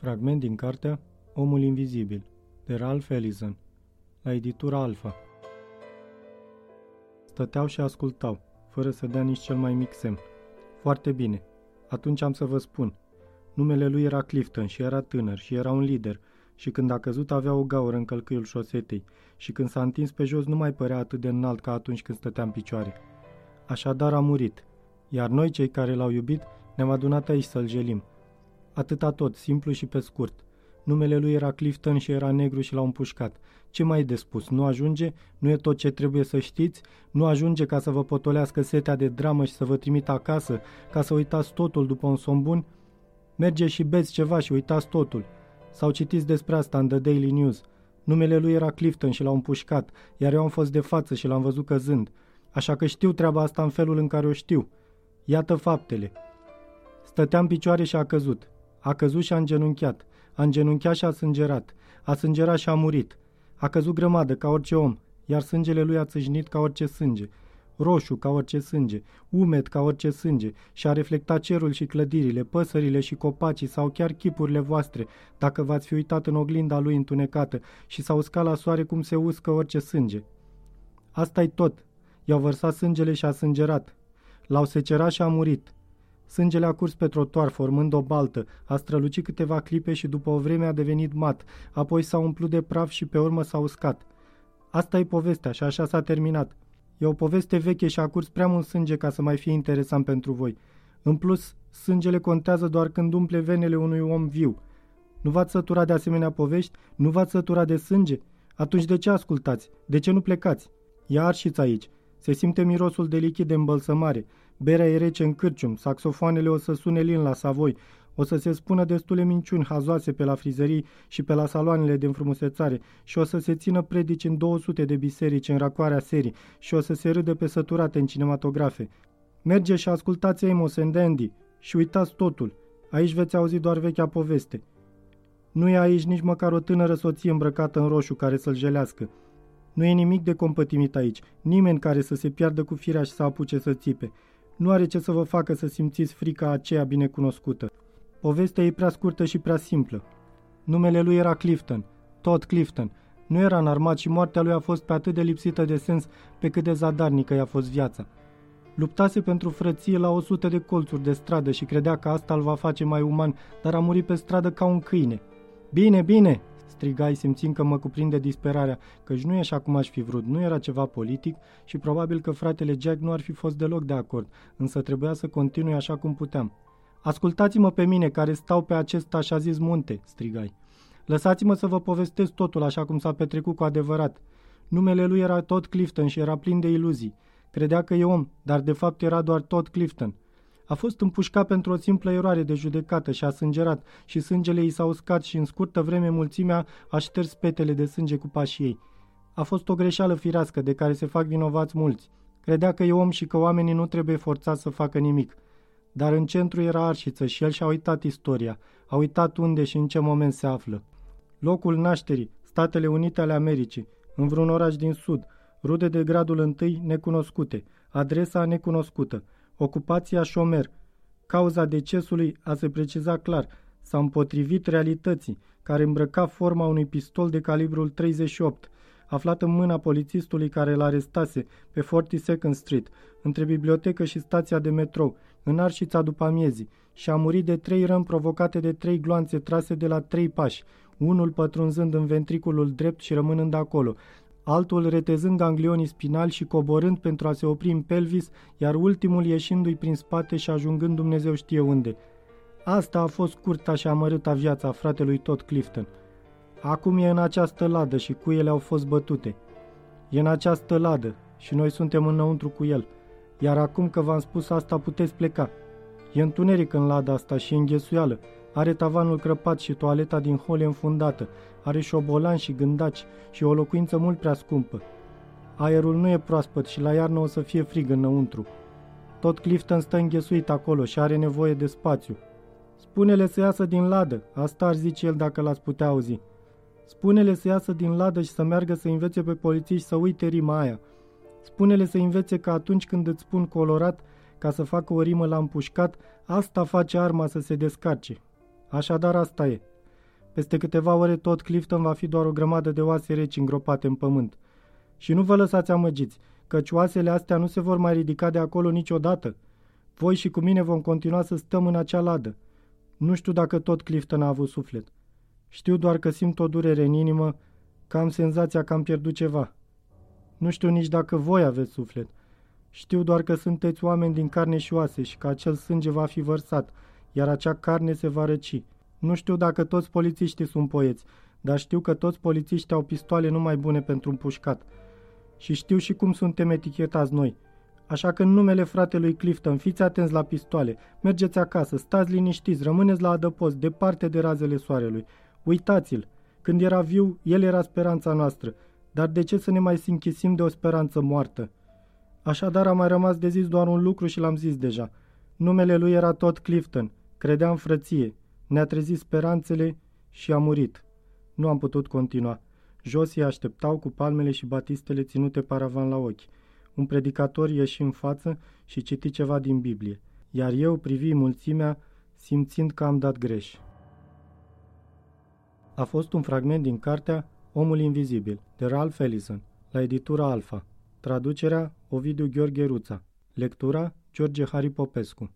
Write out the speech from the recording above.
Fragment din cartea Omul Invizibil, de Ralph Ellison, la editura Alfa. Stăteau și ascultau, fără să dea nici cel mai mic semn. Foarte bine. Atunci am să vă spun. Numele lui era Clifton și era tânăr și era un lider și când a căzut avea o gaură în călcâiul șosetei și când s-a întins pe jos nu mai părea atât de înalt ca atunci când stătea în picioare. Așadar a murit, iar noi cei care l-au iubit ne-am adunat aici să-l jelim – Atâta tot, simplu și pe scurt. Numele lui era Clifton și era negru și l-au împușcat. Ce mai de spus? Nu ajunge? Nu e tot ce trebuie să știți? Nu ajunge ca să vă potolească setea de dramă și să vă trimită acasă, ca să uitați totul după un somn bun? Merge și beți ceva și uitați totul. Sau citiți despre asta în The Daily News. Numele lui era Clifton și l-au împușcat, iar eu am fost de față și l-am văzut căzând. Așa că știu treaba asta în felul în care o știu. Iată faptele. Stătea în picioare și a căzut. A căzut și a îngenunchiat. A îngenunchiat și a sângerat. A sângerat și a murit. A căzut grămadă ca orice om, iar sângele lui a țâșnit ca orice sânge. Roșu ca orice sânge, umed ca orice sânge și a reflectat cerul și clădirile, păsările și copacii sau chiar chipurile voastre, dacă v-ați fi uitat în oglinda lui întunecată și s-a uscat la soare cum se uscă orice sânge. Asta-i tot. I-au vărsat sângele și a sângerat. L-au secerat și a murit. Sângele a curs pe trotuar, formând o baltă, a strălucit câteva clipe și după o vreme a devenit mat, apoi s-a umplut de praf și pe urmă s-a uscat. Asta e povestea și așa s-a terminat. E o poveste veche și a curs prea mult sânge ca să mai fie interesant pentru voi. În plus, sângele contează doar când umple venele unui om viu. Nu v-ați săturat de asemenea povești? Nu v-ați săturat de sânge? Atunci de ce ascultați? De ce nu plecați? Ia arșiți aici. Se simte mirosul de lichid de îmbălsămare. Berea e rece în cârcium, saxofoanele o să sune lin la savoi, o să se spună destule minciuni hazoase pe la frizării și pe la saloanele de înfrumusețare și o să se țină predici în 200 de biserici în racoarea serii și o să se râde pe săturate în cinematografe. Merge și ascultați Amos and Andy și uitați totul. Aici veți auzi doar vechea poveste. Nu e aici nici măcar o tânără soție îmbrăcată în roșu care să-l jelească. Nu e nimic de compătimit aici, nimeni care să se piardă cu firea și să apuce să țipe nu are ce să vă facă să simțiți frica aceea binecunoscută. Povestea e prea scurtă și prea simplă. Numele lui era Clifton, tot Clifton. Nu era înarmat și moartea lui a fost pe atât de lipsită de sens pe cât de zadarnică i-a fost viața. Luptase pentru frăție la 100 de colțuri de stradă și credea că asta îl va face mai uman, dar a murit pe stradă ca un câine. Bine, bine, strigai simțind că mă cuprinde disperarea, căci nu e așa cum aș fi vrut, nu era ceva politic și probabil că fratele Jack nu ar fi fost deloc de acord, însă trebuia să continui așa cum puteam. Ascultați-mă pe mine care stau pe acest așa zis munte, strigai. Lăsați-mă să vă povestesc totul așa cum s-a petrecut cu adevărat. Numele lui era tot Clifton și era plin de iluzii. Credea că e om, dar de fapt era doar tot Clifton. A fost împușcat pentru o simplă eroare de judecată și a sângerat și sângele i s-a uscat și în scurtă vreme mulțimea a șters petele de sânge cu pașii ei. A fost o greșeală firească de care se fac vinovați mulți. Credea că e om și că oamenii nu trebuie forțați să facă nimic. Dar în centru era arșiță și el și-a uitat istoria, a uitat unde și în ce moment se află. Locul nașterii, Statele Unite ale Americii, în vreun oraș din sud, rude de gradul întâi necunoscute, adresa necunoscută, Ocupația șomer. Cauza decesului a se preciza clar. S-a împotrivit realității, care îmbrăca forma unui pistol de calibrul 38, aflat în mâna polițistului care îl arestase pe 42nd Street, între bibliotecă și stația de metrou, în arșița după amiezii, și a murit de trei răni provocate de trei gloanțe trase de la trei pași, unul pătrunzând în ventriculul drept și rămânând acolo, altul retezând ganglionii spinali și coborând pentru a se opri în pelvis, iar ultimul ieșindu-i prin spate și ajungând Dumnezeu știe unde. Asta a fost curta și amărâta viața fratelui tot Clifton. Acum e în această ladă și cuiele au fost bătute. E în această ladă și noi suntem înăuntru cu el. Iar acum că v-am spus asta, puteți pleca. E întuneric în lada asta și înghesuială. Are tavanul crăpat și toaleta din hol înfundată. Are șobolan și gândaci și o locuință mult prea scumpă. Aerul nu e proaspăt și la iarnă o să fie frig înăuntru. Tot Clifton stă înghesuit acolo și are nevoie de spațiu. Spune-le să iasă din ladă, asta ar zice el dacă l-ați putea auzi. Spune-le să iasă din ladă și să meargă să învețe pe polițiști să uite rima aia. Spune-le să învețe că atunci când îți spun colorat, ca să facă o rimă la împușcat, asta face arma să se descarce. Așadar asta e. Peste câteva ore tot Clifton va fi doar o grămadă de oase reci îngropate în pământ. Și nu vă lăsați amăgiți, căci oasele astea nu se vor mai ridica de acolo niciodată. Voi și cu mine vom continua să stăm în acea ladă. Nu știu dacă tot Clifton a avut suflet. Știu doar că simt o durere în inimă, că am senzația că am pierdut ceva. Nu știu nici dacă voi aveți suflet. Știu doar că sunteți oameni din carne și oase și că acel sânge va fi vărsat, iar acea carne se va răci. Nu știu dacă toți polițiștii sunt poeți, dar știu că toți polițiștii au pistoale numai bune pentru un pușcat. Și știu și cum suntem etichetați noi. Așa că în numele fratelui Clifton, fiți atenți la pistoale, mergeți acasă, stați liniștiți, rămâneți la adăpost, departe de razele soarelui. Uitați-l! Când era viu, el era speranța noastră. Dar de ce să ne mai închisim de o speranță moartă? Așadar a mai rămas de zis doar un lucru și l-am zis deja. Numele lui era tot Clifton. Credea în frăție. Ne-a trezit speranțele și a murit. Nu am putut continua. Josii așteptau cu palmele și batistele ținute paravan la ochi. Un predicator ieși în față și citi ceva din Biblie, iar eu privi mulțimea, simțind că am dat greș. A fost un fragment din cartea Omul Invizibil, de Ralph Ellison, la editura Alfa. Traducerea Ovidiu Gheorghe Ruța. Lectura George Hari Popescu.